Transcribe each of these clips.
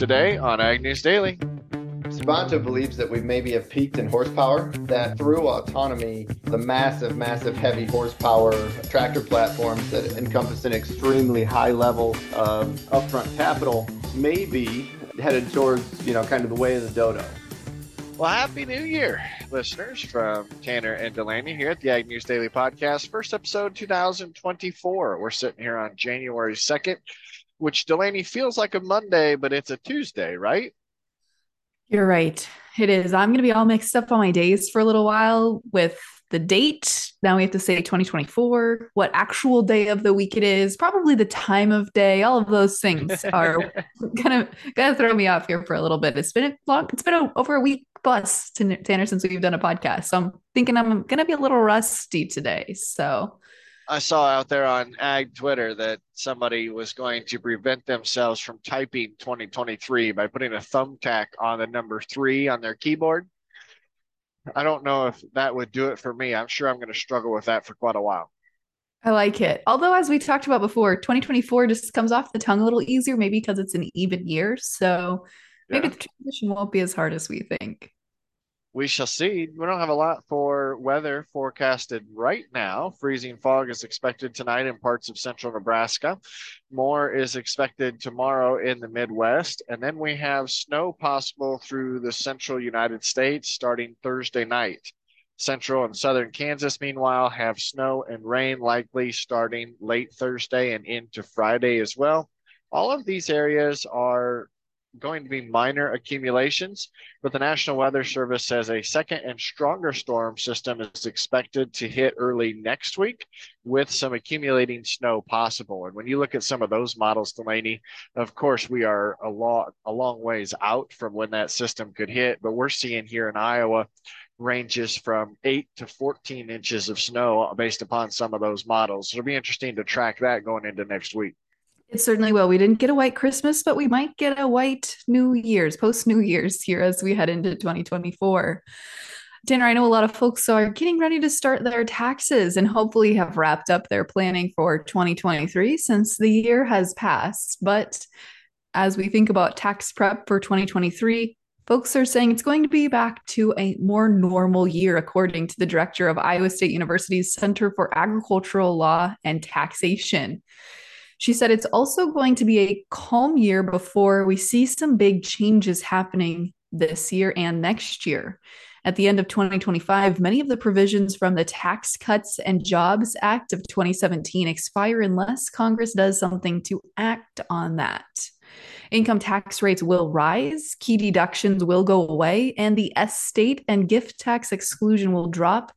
today on Ag News Daily. Sabanto believes that we maybe have peaked in horsepower, that through autonomy, the massive, massive heavy horsepower tractor platforms that encompass an extremely high level of upfront capital may be headed towards, you know, kind of the way of the dodo. Well, Happy New Year, listeners, from Tanner and Delaney here at the Ag News Daily Podcast. First episode 2024. We're sitting here on January 2nd, which Delaney feels like a Monday, but it's a Tuesday, right? You're right. It is. I'm going to be all mixed up on my days for a little while with the date. Now we have to say 2024, what actual day of the week it is, probably the time of day. All of those things are kind of going to throw me off here for a little bit. It's been a long, it's been a, over a week plus to Tanner since we've done a podcast. So I'm thinking I'm going to be a little rusty today. So I saw out there on Ag Twitter that somebody was going to prevent themselves from typing 2023 by putting a thumbtack on the number three on their keyboard. I don't know if that would do it for me. I'm sure I'm going to struggle with that for quite a while. I like it. Although, as we talked about before, 2024 just comes off the tongue a little easier, maybe because it's an even year. So maybe yeah. the transition won't be as hard as we think we shall see. We don't have a lot for weather forecasted right now. Freezing fog is expected tonight in parts of central Nebraska. More is expected tomorrow in the Midwest. And then we have snow possible through the central United States starting Thursday night. Central and southern Kansas, meanwhile, have snow and rain likely starting late Thursday and into Friday as well. All of these areas are going to be minor accumulations, but the National Weather Service says a second and stronger storm system is expected to hit early next week with some accumulating snow possible. And when you look at some of those models, Delaney, of course, we are a, long, a long ways out from when that system could hit, but we're seeing here in Iowa ranges from 8 to 14 inches of snow based upon some of those models. It'll be interesting to track that going into next week. It certainly will. We didn't get a white Christmas, but we might get a white New Year's, post New Year's here as we head into 2024. Tanner, I know a lot of folks are getting ready to start their taxes and hopefully have wrapped up their planning for 2023 since the year has passed. But as we think about tax prep for 2023, folks are saying it's going to be back to a more normal year, according to the director of Iowa State University's Center for Agricultural Law and Taxation. She said it's also going to be a calm year before we see some big changes happening this year and next year. At the end of 2025, many of the provisions from the Tax Cuts and Jobs Act of 2017 expire unless Congress does something to act on that. Income tax rates will rise, key deductions will go away, and the estate and gift tax exclusion will drop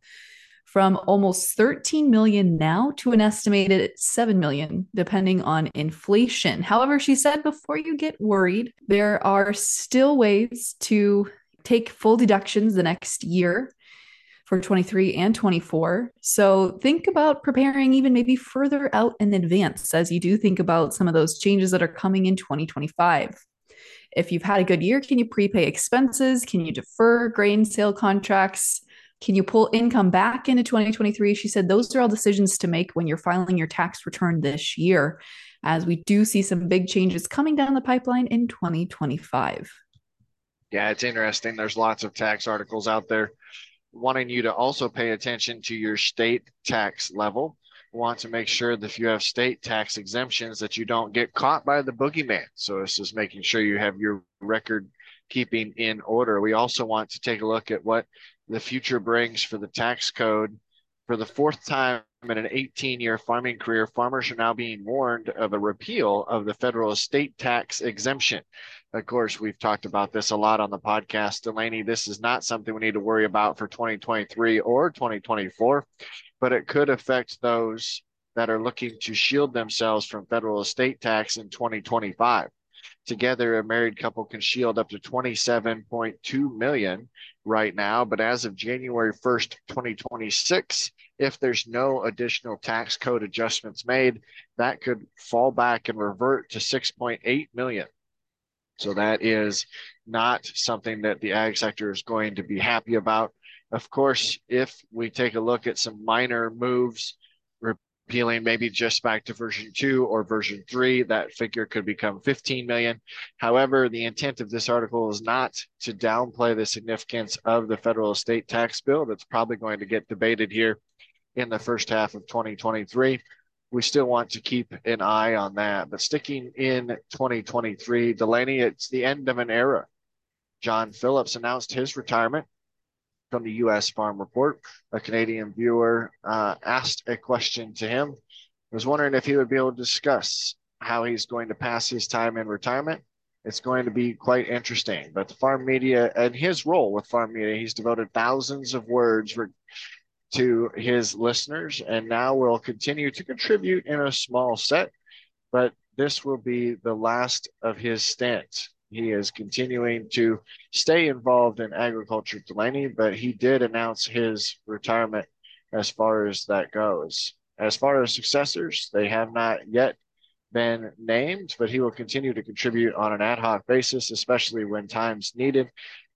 from almost 13 million now to an estimated 7 million, depending on inflation. However, she said before you get worried, there are still ways to take full deductions the next year for 23 and 24. So think about preparing even maybe further out in advance as you do think about some of those changes that are coming in 2025. If you've had a good year, can you prepay expenses? Can you defer grain sale contracts? Can you pull income back into 2023? She said those are all decisions to make when you're filing your tax return this year, as we do see some big changes coming down the pipeline in 2025. Yeah, it's interesting. There's lots of tax articles out there wanting you to also pay attention to your state tax level. Want to make sure that if you have state tax exemptions that you don't get caught by the boogeyman. So this is making sure you have your record keeping in order. We also want to take a look at what the future brings for the tax code. For the fourth time in an 18 year farming career, farmers are now being warned of a repeal of the federal estate tax exemption. Of course, we've talked about this a lot on the podcast. Delaney, this is not something we need to worry about for 2023 or 2024, but it could affect those that are looking to shield themselves from federal estate tax in 2025. Together, a married couple can shield up to 27.2 million right now, but as of January 1st, 2026, if there's no additional tax code adjustments made, that could fall back and revert to 6.8 million. So that is not something that the ag sector is going to be happy about. Of course, if we take a look at some minor moves peeling maybe just back to version two or version three, that figure could become 15 million. However, the intent of this article is not to downplay the significance of the federal estate tax bill that's probably going to get debated here in the first half of 2023. We still want to keep an eye on that. But sticking in 2023, Delaney, it's the end of an era. John Phipps announced his retirement from the U.S. Farm Report. A Canadian viewer uh, asked a question to him. Was wondering if he would be able to discuss how he's going to pass his time in retirement. It's going to be quite interesting. But the farm media and his role with farm media, he's devoted thousands of words to his listeners and now will continue to contribute in a small set. But this will be the last of his stint he is continuing to stay involved in agriculture Delaney, but he did announce his retirement as far as that goes. As far as successors, they have not yet been named, but he will continue to contribute on an ad hoc basis, especially when time's needed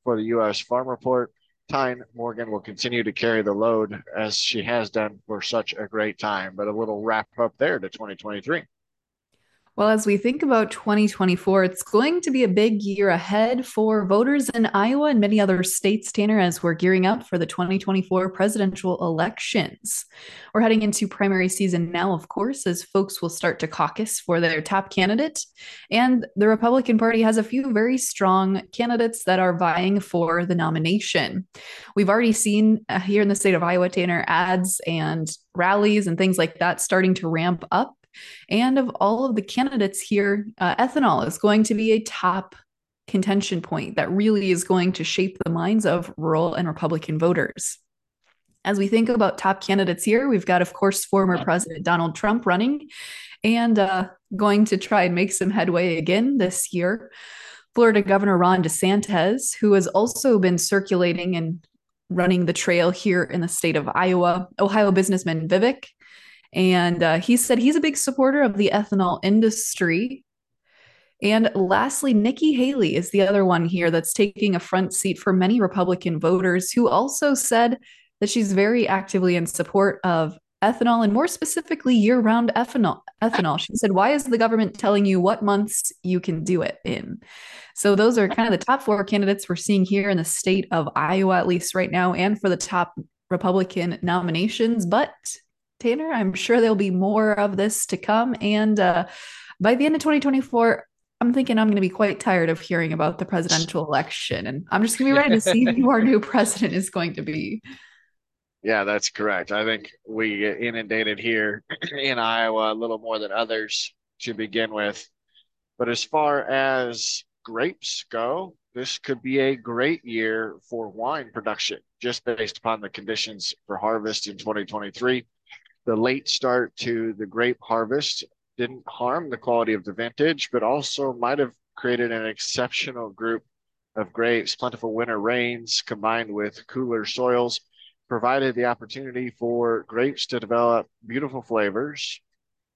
for the U.S. Farm Report. Tyne Morgan will continue to carry the load as she has done for such a great time. But a little wrap up there to 2023. Well, as we think about 2024, it's going to be a big year ahead for voters in Iowa and many other states, Tanner, as we're gearing up for the 2024 presidential elections. We're heading into primary season now, of course, as folks will start to caucus for their top candidate. And the Republican Party has a few very strong candidates that are vying for the nomination. We've already seen uh, here in the state of Iowa, Tanner, ads and rallies and things like that starting to ramp up and of all of the candidates here, uh, ethanol is going to be a top contention point that really is going to shape the minds of rural and Republican voters. As we think about top candidates here, we've got, of course, former President Donald Trump running and uh, going to try and make some headway again this year. Florida Governor Ron DeSantis, who has also been circulating and running the trail here in the state of Iowa. Ohio businessman Vivek and uh, he said he's a big supporter of the ethanol industry. And lastly, Nikki Haley is the other one here that's taking a front seat for many Republican voters who also said that she's very actively in support of ethanol and more specifically year-round ethanol ethanol. She said why is the government telling you what months you can do it in? So those are kind of the top four candidates we're seeing here in the state of iowa at least right now and for the top republican nominations. But Tanner. I'm sure there'll be more of this to come. And uh, by the end of 2024, I'm thinking I'm going to be quite tired of hearing about the presidential election. And I'm just going to be ready to see who our new president is going to be. Yeah, that's correct. I think we get inundated here in Iowa a little more than others to begin with. But as far as grapes go, this could be a great year for wine production, just based upon the conditions for harvest in 2023 the late start to the grape harvest didn't harm the quality of the vintage, but also might have created an exceptional group of grapes. Plentiful winter rains combined with cooler soils provided the opportunity for grapes to develop beautiful flavors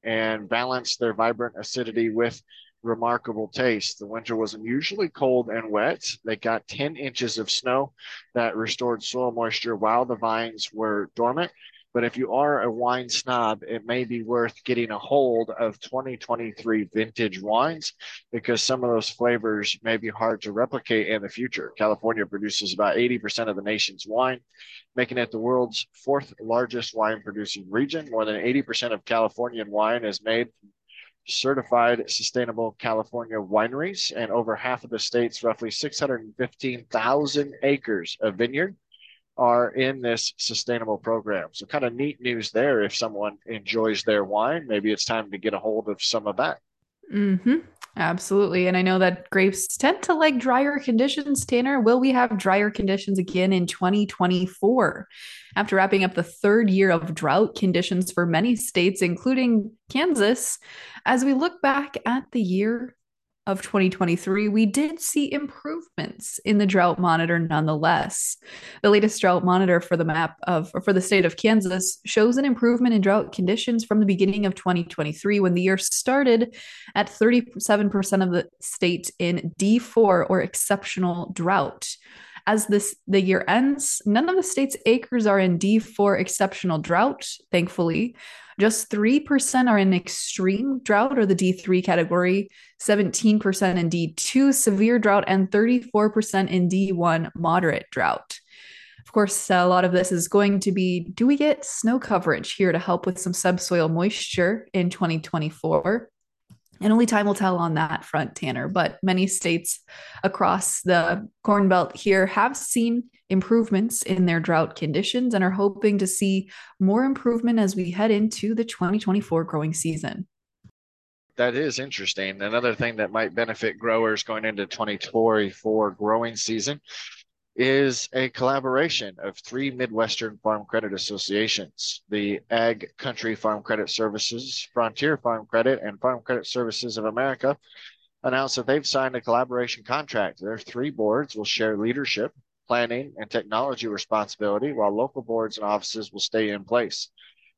and balance their vibrant acidity with remarkable taste. The winter was unusually cold and wet. They got 10 inches of snow that restored soil moisture while the vines were dormant. But if you are a wine snob, it may be worth getting a hold of 2023 vintage wines because some of those flavors may be hard to replicate in the future. California produces about 80% of the nation's wine, making it the world's fourth largest wine producing region. More than 80% of Californian wine is made from certified sustainable California wineries, and over half of the state's roughly 615,000 acres of vineyard are in this sustainable program. So, kind of neat news there. If someone enjoys their wine, maybe it's time to get a hold of some of that. Mm-hmm. Absolutely. And I know that grapes tend to like drier conditions. Tanner, will we have drier conditions again in 2024? After wrapping up the third year of drought conditions for many states, including Kansas, as we look back at the year, of 2023, we did see improvements in the drought monitor nonetheless. The latest drought monitor for the map of for the state of Kansas shows an improvement in drought conditions from the beginning of 2023 when the year started at 37% of the state in D4 or exceptional drought. As this the year ends, none of the state's acres are in D4 exceptional drought, thankfully. Just 3% are in extreme drought or the D3 category, 17% in D2 severe drought, and 34% in D1 moderate drought. Of course, a lot of this is going to be do we get snow coverage here to help with some subsoil moisture in 2024? And only time will tell on that front, Tanner. But many states across the Corn Belt here have seen improvements in their drought conditions and are hoping to see more improvement as we head into the 2024 growing season. That is interesting. Another thing that might benefit growers going into 2024 growing season is a collaboration of three Midwestern Farm Credit Associations the Ag Country Farm Credit Services, Frontier Farm Credit, and Farm Credit Services of America announced that they've signed a collaboration contract. Their three boards will share leadership, planning, and technology responsibility, while local boards and offices will stay in place.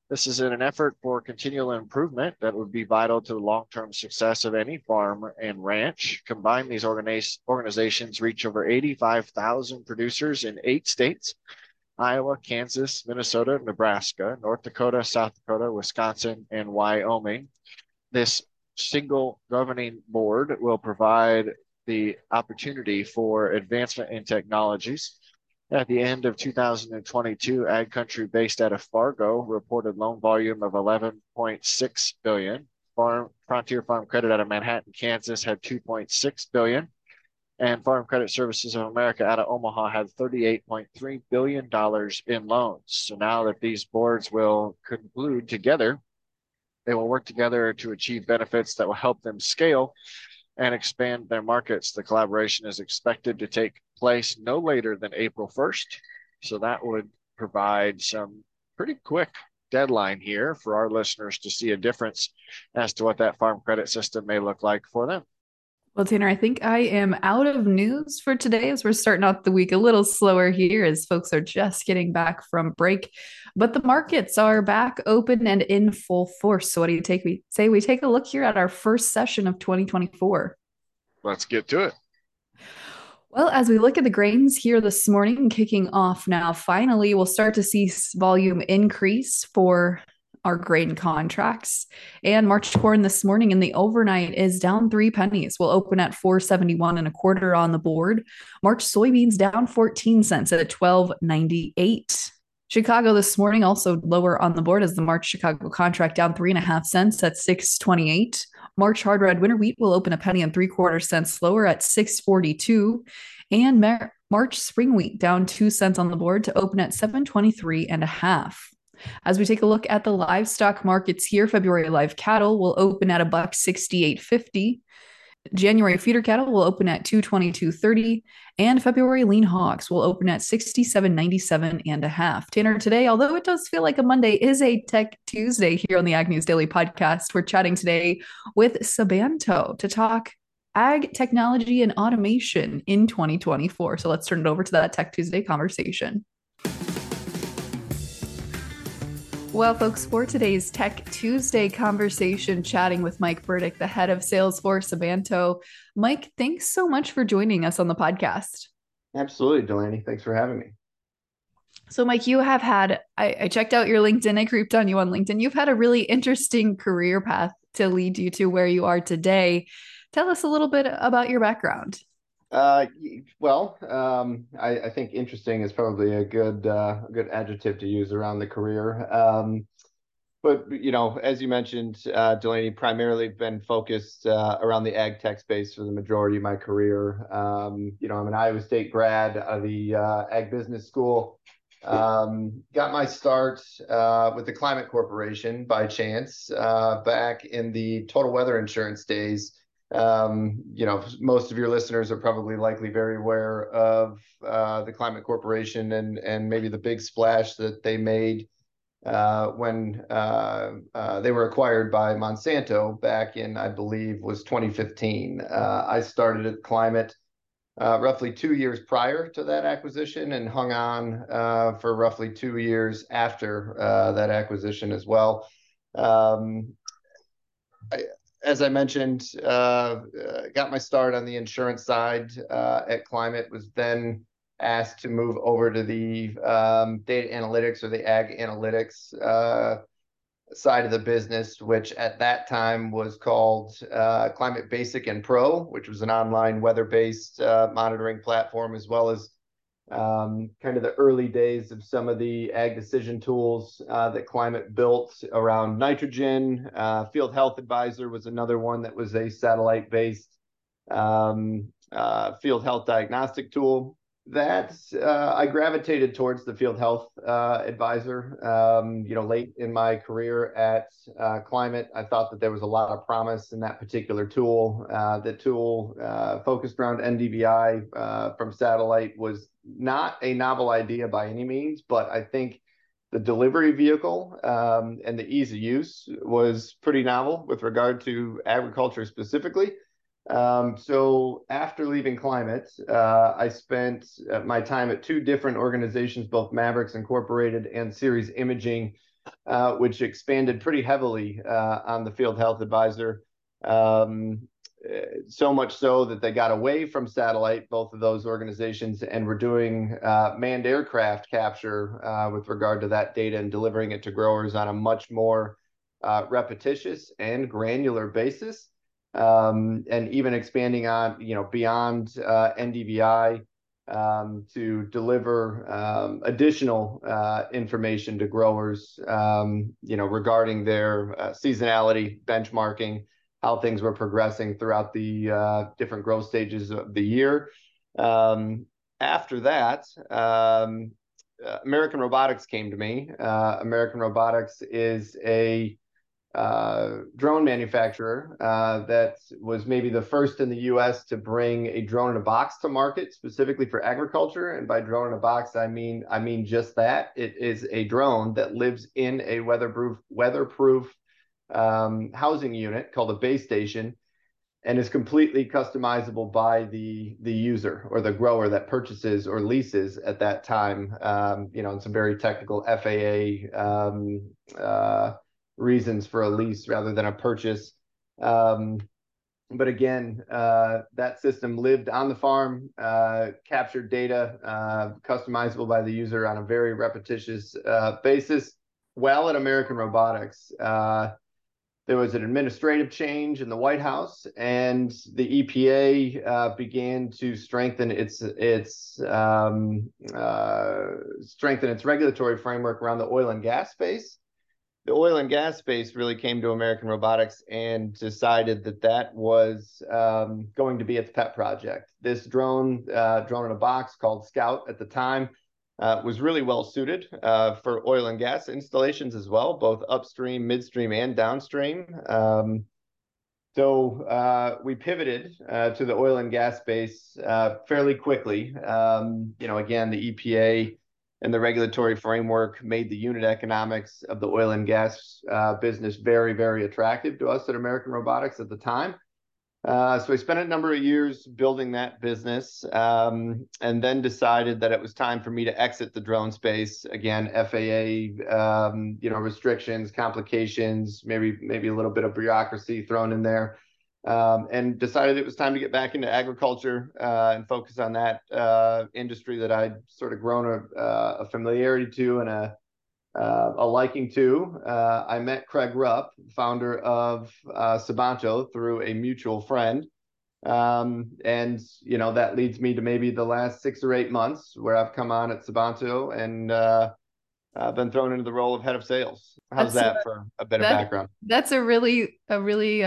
This is in an effort for continual improvement that would be vital to the long term success of any farm and ranch. Combined, these organiz- organizations reach over 85,000 producers in eight states Iowa, Kansas, Minnesota, Nebraska, North Dakota, South Dakota, Wisconsin, and Wyoming. This single governing board will provide the opportunity for advancement in technologies at the end of 2022, Ag Country based out of Fargo reported loan volume of 11.6 billion. Farm Frontier Farm Credit out of Manhattan, Kansas had 2.6 billion. And Farm Credit Services of America out of Omaha had $38.3 billion in loans. So now that these boards will conclude together, they will work together to achieve benefits that will help them scale and expand their markets. The collaboration is expected to take place no later than April 1st. So that would provide some pretty quick deadline here for our listeners to see a difference as to what that farm credit system may look like for them. Well, Tanner, I think I am out of news for today as we're starting off the week a little slower here as folks are just getting back from break. But the markets are back open and in full force. So what do you take we say we take a look here at our first session of 2024? Let's get to it. Well, as we look at the grains here this morning, kicking off now, finally, we'll start to see volume increase for our grain contracts. And March corn this morning in the overnight is down three pennies. We'll open at 471 and a quarter on the board. March soybeans down 14 cents at 1298. Chicago this morning also lower on the board as the March Chicago contract down three and a half cents at 628. March hard red winter wheat will open a penny and three quarter cents lower at 642. And Mar- March spring wheat down two cents on the board to open at 723 and a half. As we take a look at the livestock markets here, February live cattle will open at a buck 68.50. January feeder cattle will open at 222.30 and February lean hogs will open at 67.97 and a half. Tanner, today, although it does feel like a Monday, is a Tech Tuesday here on the Ag News Daily podcast. We're chatting today with Sabanto to talk ag technology and automation in 2024. So let's turn it over to that Tech Tuesday conversation. Well, folks, for today's Tech Tuesday conversation, chatting with Mike Burdick, the head of sales for Sabanto. Mike, thanks so much for joining us on the podcast. Absolutely, Delaney. Thanks for having me. So, Mike, you have had, I, I checked out your LinkedIn, I creeped on you on LinkedIn. You've had a really interesting career path to lead you to where you are today. Tell us a little bit about your background. Uh, well, um, I, I, think interesting is probably a good uh, good adjective to use around the career. Um, but you know, as you mentioned, uh, Delaney primarily been focused uh, around the ag tech space for the majority of my career. Um, you know, I'm an Iowa State grad of the uh, Ag Business School. Um, got my start with the Climate Corporation by chance back in the total weather insurance days. Um, you know, most of your listeners are probably likely very aware of uh, the Climate Corporation and and maybe the big splash that they made uh, when uh, uh they were acquired by Monsanto back in, I believe, was 2015. Uh, I started at Climate uh, roughly two years prior to that acquisition and hung on for roughly two years after that acquisition as well. Um, I, as I mentioned, uh, got my start on the insurance side uh, at Climate. Was then asked to move over to the um, data analytics or the ag analytics uh, side of the business, which at that time was called uh, Climate Basic and Pro, which was an online weather based uh, monitoring platform, as well as um, kind of the early days of some of the ag decision tools uh, that Climate built around nitrogen. Uh, Field Health Advisor was another one that was a satellite based um, uh, field health diagnostic tool that uh, I gravitated towards the field health uh, advisor. Um, you know, late in my career at uh, Climate, I thought that there was a lot of promise in that particular tool. Uh, the tool uh, focused around NDVI uh, from satellite was not a novel idea by any means, but I think the delivery vehicle um, and the ease of use was pretty novel with regard to agriculture specifically. Um, so after leaving Climate, uh, I spent uh, my time at two different organizations, both MavRx Incorporated and Ceres Imaging, uh, which expanded pretty heavily uh, on the field health advisor. Um, uh, so much so that they got away from satellite, both of those organizations, and were doing uh, manned aircraft capture with regard to that data and delivering it to growers on a much more repetitious and granular basis um, and even expanding on, you know, beyond uh, NDVI um, to deliver um, additional uh, information to growers, um, you know, regarding their uh, seasonality, benchmarking, how things were progressing throughout the different growth stages of the year. After that, American Robotics came to me. American Robotics is a uh, drone manufacturer uh, that was maybe the first in the US to bring a drone in a box to market specifically for agriculture. And by drone in a box, I mean I mean just that. It is a drone that lives in a weatherproof weatherproof um, housing unit called a base station and is completely customizable by the the user or the grower that purchases or leases at that time. Um, you know, in some very technical FAA um, uh, reasons for a lease rather than a purchase. Um, but again, uh, that system lived on the farm, uh, captured data, uh, customizable by the user on a very repetitious uh, basis. While at American Robotics, uh, there was an administrative change in the White House, and the EPA uh, began to strengthen its its um, strengthen its regulatory framework around the oil and gas space the oil and gas space really came to American Robotics and decided that that was um, going to be its pet project. This drone, uh, drone in a box called Scout at the time, uh, was really well suited uh, for oil and gas installations as well, both upstream, midstream, and downstream. Um, so uh, we pivoted uh, to the oil and gas space uh, fairly quickly. Um, you know, again, the EPA and the regulatory framework made the unit economics of the oil and gas uh, business very, very attractive to us at American Robotics at the time. Uh, so I spent a number of years building that business, um, and then decided that it was time for me to exit the drone space. Again, FAA, um, you know, restrictions, complications, maybe maybe a little bit of bureaucracy thrown in there um, and decided it was time to get back into agriculture uh, and focus on that uh, industry that I'd sort of grown a, uh, a familiarity to and a, uh, a liking to. Uh, I met Craig Rupp, founder of uh, Sabanto, through a mutual friend. Um, and you know that leads me to maybe the last six or eight months where I've come on at Sabanto and I've been thrown into the role of head of sales. How's that's that a, for a better that, background? That's a really a really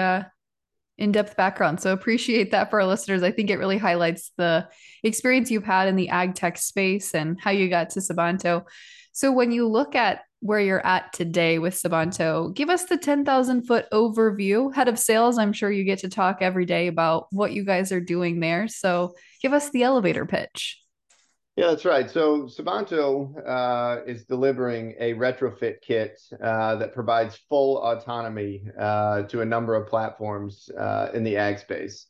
in-depth background. So appreciate that for our listeners. I think it really highlights the experience you've had in the ag tech space and how you got to Sabanto. So when you look at where you're at today with Sabanto, give us the 10,000 foot overview. Head of sales, I'm sure you get to talk every day about what you guys are doing there. So give us the elevator pitch. Yeah, that's right. So Sabanto uh, is delivering a retrofit kit uh, that provides full autonomy uh, to a number of platforms uh, in the ag space.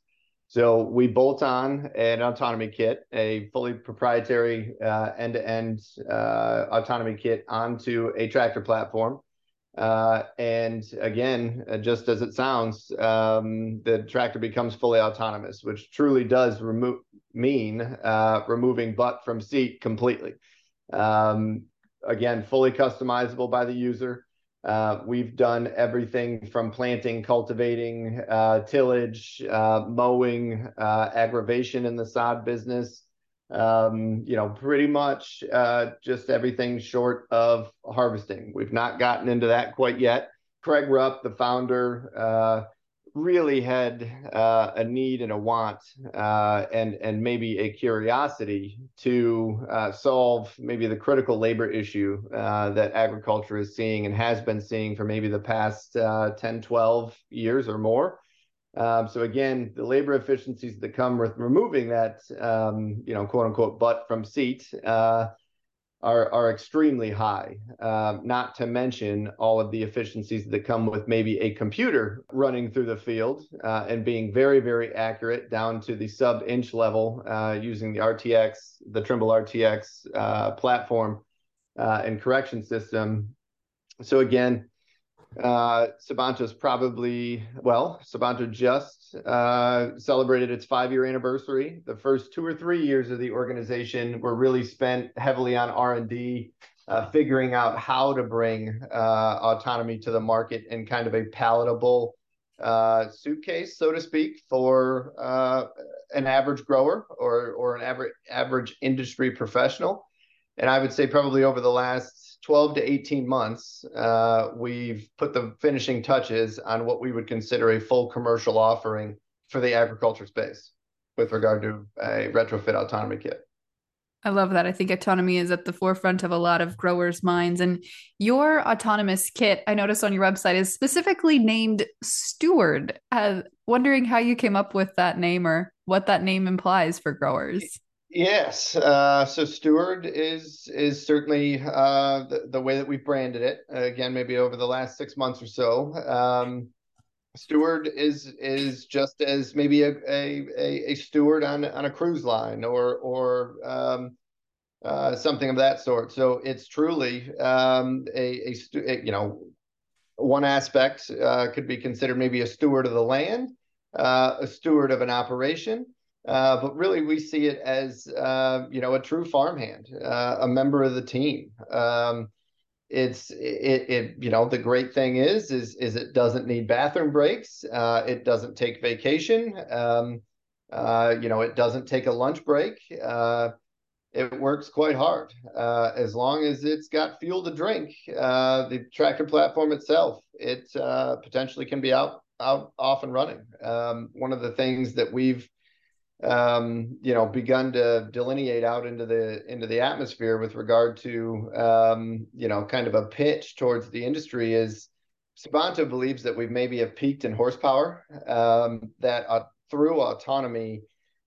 So we bolt on an autonomy kit, a fully proprietary uh, end-to-end uh, autonomy kit onto a tractor platform. And again, just as it sounds, um, the tractor becomes fully autonomous, which truly does mean uh, removing butt from seat completely. Um, again, fully customizable by the user. Uh, we've done everything from planting, cultivating, uh, tillage, uh, mowing, uh, aggravation in the sod business. Um, you know, pretty much uh, just everything short of harvesting. We've not gotten into that quite yet. Craig Rupp, the founder, uh, really had uh, a need and a want uh, and and maybe a curiosity to uh, solve maybe the critical labor issue uh, that agriculture is seeing and has been seeing for maybe the past uh, 10 12 years or more um, so again the labor efficiencies that come with removing that um, you know quote unquote butt from seat uh, are are extremely high. Um, not to mention all of the efficiencies that come with maybe a computer running through the field uh, and being very very accurate down to the sub inch level uh, using the RTX, the Trimble RTX uh, platform uh, and correction system. So again, uh, Sabanto's probably well, Sabanto just uh, celebrated its five-year anniversary. The first two or three years of the organization were really spent heavily on R and D, uh, figuring out how to bring uh, autonomy to the market in kind of a palatable uh, suitcase, so to speak, for uh, an average grower or or an average average industry professional. And I would say probably over the last 12 to 18 months, uh, we've put the finishing touches on what we would consider a full commercial offering for the agriculture space with regard to a retrofit autonomy kit. I love that. I think autonomy is at the forefront of a lot of growers' minds. And your autonomous kit, I noticed on your website, is specifically named Steward. Uh, wondering how you came up with that name or what that name implies for growers. Yes. Uh, so Steward is is certainly uh, the, the way that we've branded it. again, maybe over the last six months or so. Um, Steward is is just as maybe a, a, a, steward on on a cruise line or or um, uh, something of that sort. So it's truly um, a, a, you know one aspect uh, could be considered maybe a steward of the land, uh, a steward of an operation, uh, but really, we see it as uh, you know a true farmhand, uh, a member of the team. Um, it's it, it you know the great thing is is is it doesn't need bathroom breaks. Uh, it doesn't take vacation. Um, uh, you know, it doesn't take a lunch break. it works quite hard as long as it's got fuel to drink. the tractor platform itself, it potentially can be out out off and running. Um, one of the things that we've um, you know, begun to delineate out into the into the atmosphere with regard to um, you know, kind of a pitch towards the industry is Sabanto believes that we maybe have peaked in horsepower. Um, that uh, through autonomy,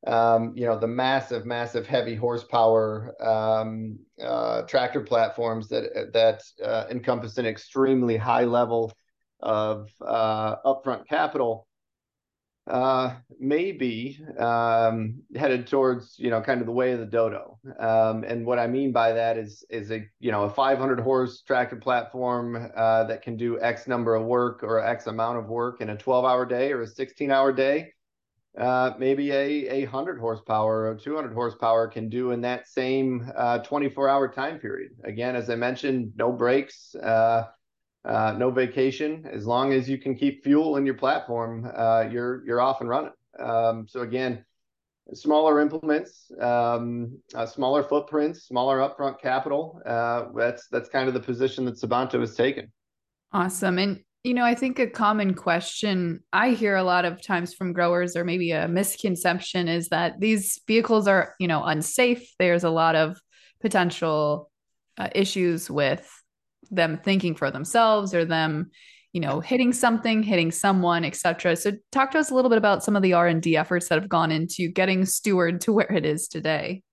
um, you know, the massive, massive heavy horsepower um, uh, tractor platforms that that uh, encompass an extremely high level of uh, upfront capital uh, maybe um, headed towards you know kind of the way of the dodo. Um, and what I mean by that is is a you know a 500 horse tractor platform uh, that can do X number of work or X amount of work in a 12 hour day or a 16 hour day. Uh, maybe a, a 100 horsepower or 200 horsepower can do in that same uh, 24 hour time period. Again, as I mentioned, no breaks. Uh, no vacation. As long as you can keep fuel in your platform, uh, you're you're off and running. Um, so again, smaller implements, um, uh, smaller footprints, smaller upfront capital. Uh, that's that's kind of the position that Sabanto has taken. Awesome, and you know, I think a common question I hear a lot of times from growers, or maybe a misconception, is that these vehicles are you know unsafe. There's a lot of potential uh, issues with them thinking for themselves or them you know hitting something hitting someone etc so talk to us a little bit about some of the r&d efforts that have gone into getting steward to where it is today.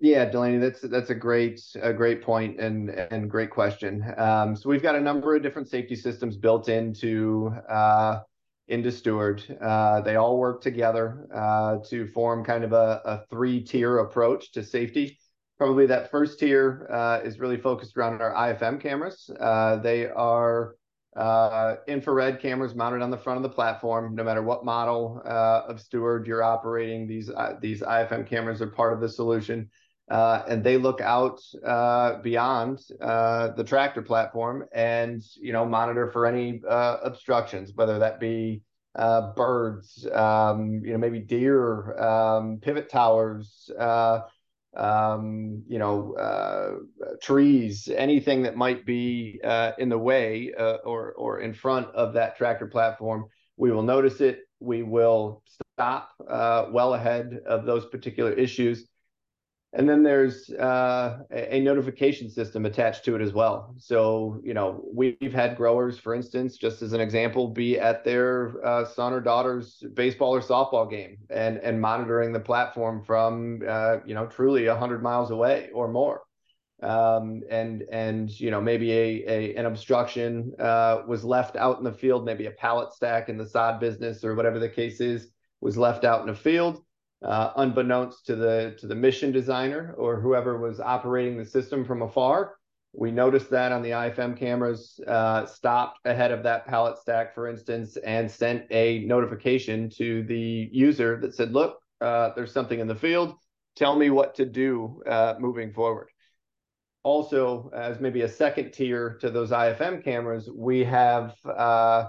Yeah delaney that's that's a great a great point and and great question. Um, so we've got a number of different safety systems built into uh, into steward. Uh, they all work together uh, to form kind of a, a three tier approach to safety probably that first tier uh, is really focused around our IFM cameras. Uh, they are uh, infrared cameras mounted on the front of the platform. No matter what model uh, of Steward you're operating, these uh, these IFM cameras are part of the solution, uh, and they look out beyond the tractor platform and you know monitor for any obstructions, whether that be birds, um, you know maybe deer, um, pivot towers um, you know, uh, trees, anything that might be uh, in the way uh, or or in front of that tractor platform, we will notice it. We will stop uh, well ahead of those particular issues, and then there's uh, a notification system attached to it as well. So, you know, we've had growers, for instance, just as an example, be at their uh, son or daughter's baseball or softball game and, and monitoring the platform from, uh, you know, truly 100 miles away or more. Um, and, and, you know, maybe a, a an obstruction uh, was left out in the field, maybe a pallet stack in the sod business or whatever the case is, was left out in the field uh, unbeknownst to the to the mission designer or whoever was operating the system from afar. We noticed that on the IFM cameras, uh, stopped ahead of that pallet stack, for instance, and sent a notification to the user that said, "Look, uh, there's something in the field. Tell me what to do uh, moving forward." Also, as maybe a second tier to those IFM cameras, we have uh,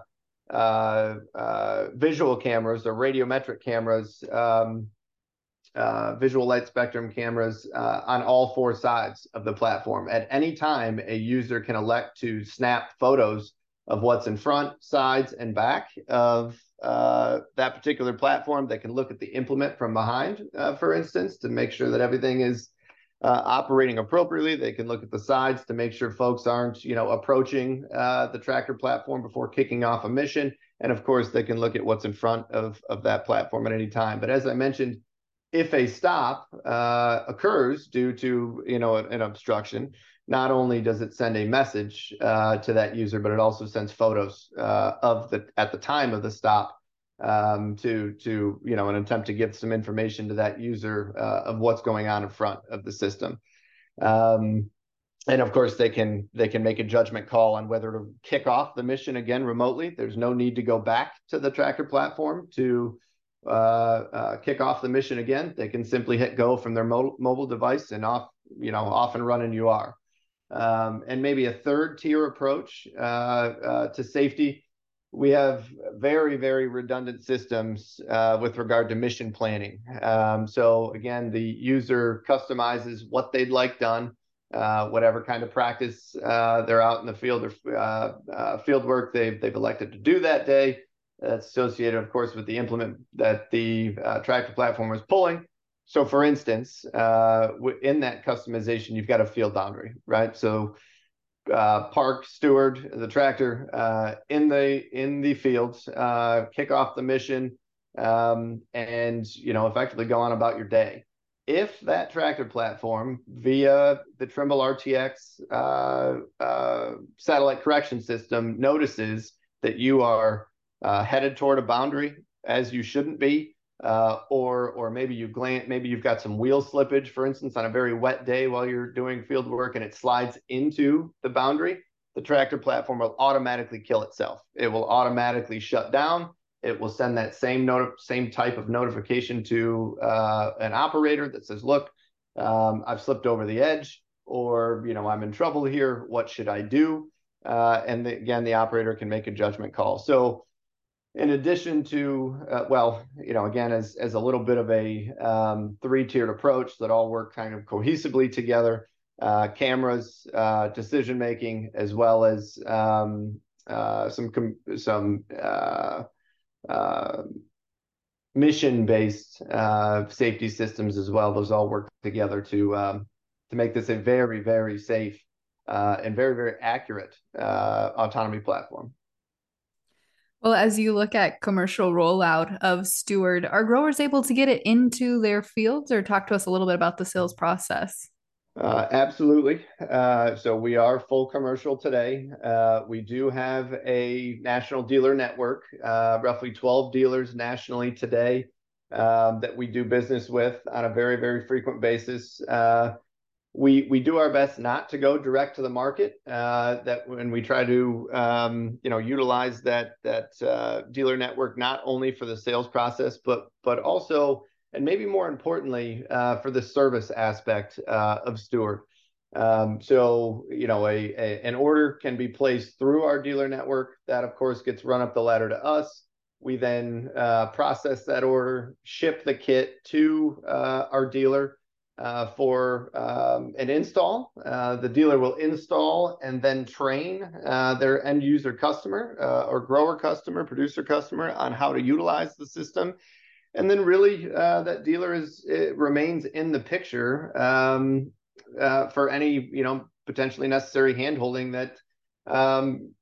uh, visual cameras or radiometric cameras um, uh, visual light spectrum cameras uh, on all four sides of the platform. At any time, a user can elect to snap photos of what's in front, sides, and back of uh, that particular platform. They can look at the implement from behind, uh, for instance, to make sure that everything is uh, operating appropriately. They can look at the sides to make sure folks aren't, you know, approaching the tractor platform before kicking off a mission. And of course, they can look at what's in front of, of that platform at any time. But as I mentioned, if a stop uh, occurs due to you know an obstruction, not only does it send a message uh, to that user, but it also sends photos uh, of the at the time of the stop um, to to you know an attempt to give some information to that user uh, of what's going on in front of the system. Um, and of course, they can they can make a judgment call on whether to kick off the mission again remotely. There's no need to go back to the tracker platform to uh, uh, kick off the mission again, they can simply hit go from their mo- mobile device and off, you know, off and running you are. Um, and maybe a third tier approach uh, uh, to safety. We have very, very redundant systems uh, with regard to mission planning. Um, so again, the user customizes what they'd like done, whatever kind of practice they're out in the field or field work they've, they've elected to do that day. That's associated, of course, with the implement that the uh, tractor platform is pulling. So, for instance, uh, in that customization, you've got a field boundary, right? So, uh, park steward the tractor uh, in the in the fields, uh, kick off the mission, um, and you know effectively go on about your day. If that tractor platform via the Trimble RTX uh, satellite correction system notices that you are uh, headed toward a boundary as you shouldn't be, uh, or or maybe you glance, maybe you've got some wheel slippage, for instance, on a very wet day while you're doing field work and it slides into the boundary. The tractor platform will automatically kill itself. It will automatically shut down. It will send that same note, same type of notification to uh, an operator that says, "Look, um, I've slipped over the edge, or you know, I'm in trouble here. What should I do?" Uh, and the, again, the operator can make a judgment call. So in addition to, uh, well, you know, again, as, as a little bit of a um, three-tiered approach that all work kind of cohesively together, uh, cameras, uh, decision making, as well as um, uh, some some uh, uh, mission-based safety systems as well. Those all work together to um, to make this a very very safe and very very accurate autonomy platform. Well, as you look at commercial rollout of Steward, are growers able to get it into their fields or talk to us a little bit about the sales process? Uh, absolutely. Uh, so we are full commercial today. Uh, we do have a national dealer network, uh, roughly 12 dealers nationally today um, that we do business with on a very, very frequent basis. We we do our best not to go direct to the market. Uh, that when we try to um, you know utilize that that uh, dealer network not only for the sales process, but but also and maybe more importantly uh, for the service aspect uh, of Steward. Um, so you know a, a, an order can be placed through our dealer network. That of course gets run up the ladder to us. We then uh, process that order, ship the kit to uh, our dealer for um, an install. Uh, the dealer will install and then train uh, their end user customer uh, or grower customer, producer customer on how to utilize the system. And then really uh, that dealer is remains in the picture um, uh, for any you know potentially necessary handholding that um,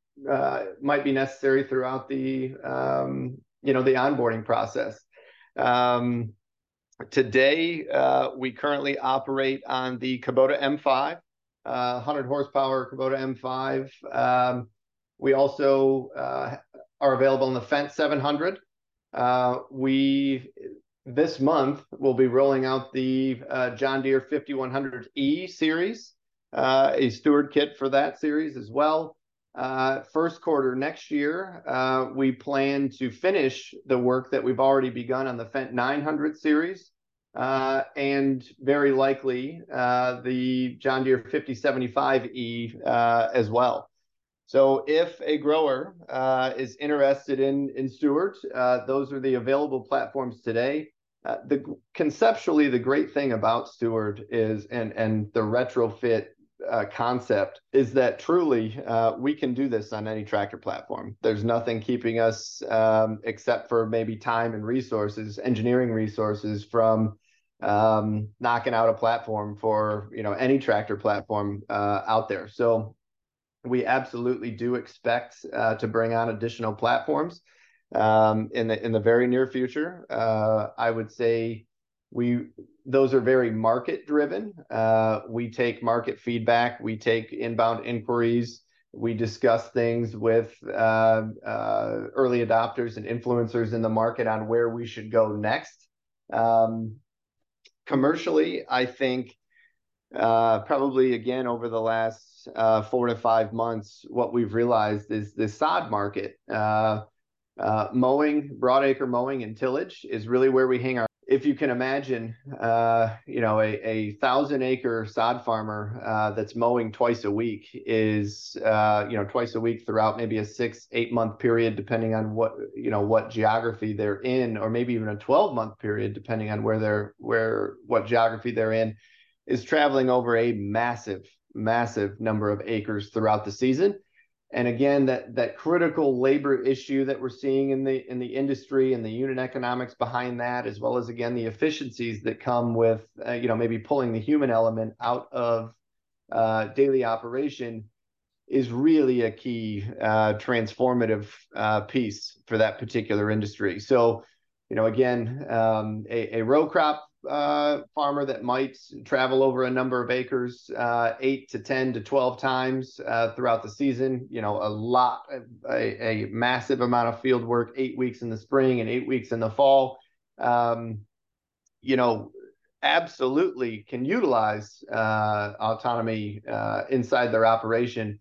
might be necessary throughout the you know the onboarding process. Today, uh, we currently operate on the Kubota M5, uh, 100 horsepower Kubota M5. Um, we also uh, are available in the Fendt 700. Uh, we this month will be rolling out the uh, John Deere 5100E series, uh, a steward kit for that series as well. Uh, first quarter next year, uh, we plan to finish the work that we've already begun on the Fendt 900 series, uh, and very likely the John Deere 5075E uh, as well. So if a grower is interested in in Steward, those are the available platforms today. conceptually, the great thing about Steward is and and the retrofit uh, concept is that truly uh, we can do this on any tractor platform. There's nothing keeping us, um, except for maybe time and resources, engineering resources, from um, knocking out a platform for you know any tractor platform uh, out there. So we absolutely do expect uh, to bring on additional platforms um, in the in the very near future. Uh, I would say those are very market driven. Uh, we take market feedback, we take inbound inquiries, we discuss things with uh, uh, early adopters and influencers in the market on where we should go next. Um, commercially, I think probably again over the last four to five months, what we've realized is the sod market. Mowing, broadacre mowing and tillage is really where we hang our if you can imagine, uh, you know, a, a thousand acre sod farmer uh, that's mowing twice a week is, uh, you know, twice a week throughout maybe a six, eight month period, depending on what, you know, what geography they're in, or maybe even a 12 month period, depending on where they're, where, what geography they're in, is traveling over a massive, massive number of acres throughout the season and again that that critical labor issue that we're seeing in the in the industry and the unit economics behind that as well as again the efficiencies that come with uh, you know maybe pulling the human element out of uh, daily operation is really a key uh, transformative uh, piece for that particular industry. So you know again um, a, a row crop uh, farmer that might travel over a number of acres, uh, eight to 10 to 12 times uh, throughout the season. You know, a lot, a, a, massive amount of field work, eight weeks in the spring and eight weeks in the fall. Um, you know, absolutely can utilize uh, autonomy uh, inside their operation.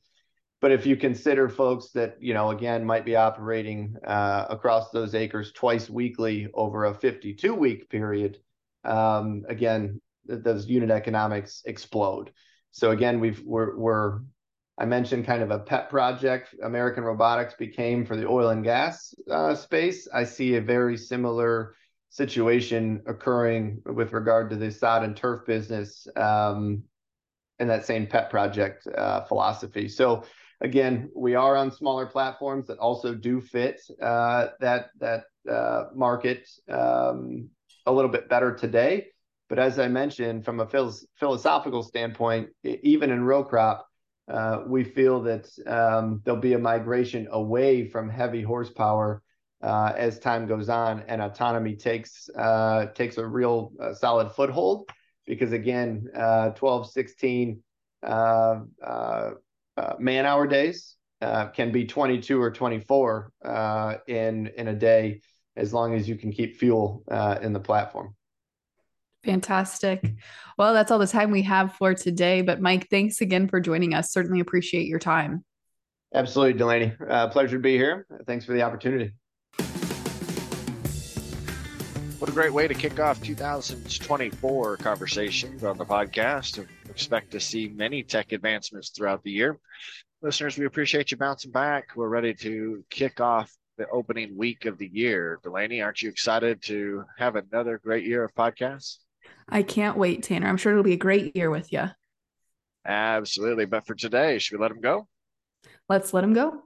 But if you consider folks that, you know, again, might be operating uh, across those acres twice weekly over a 52 week period, um, again, th- those unit economics explode. So again, we've we're, we're I mentioned kind of a pet project American Robotics became for the oil and gas uh, space. I see a very similar situation occurring with regard to the sod and turf business um, in that same pet project uh, philosophy. So again, we are on smaller platforms that also do fit uh, that that uh, market um, a little bit better today. But as I mentioned, from a philosophical standpoint, even in row crop, uh, we feel that um, there'll be a migration away from heavy horsepower uh, as time goes on and autonomy takes uh, takes a real uh, solid foothold. Because again, uh, 12, 16 uh, man hour days can be 22 or 24 in in a day as long as you can keep fuel uh, in the platform. Fantastic. Well, that's all the time we have for today. But Mike, thanks again for joining us. Certainly appreciate your time. Absolutely, Delaney. Uh, pleasure to be here. Thanks for the opportunity. What a great way to kick off 2024 conversations on the podcast. Expect to see many tech advancements throughout the year. Listeners, we appreciate you bouncing back. We're ready to kick off the opening week of the year. Delaney, aren't you excited to have another great year of podcasts? I can't wait, Tanner. I'm sure it'll be a great year with you. Absolutely. But for today, should we let them go? Let's let them go.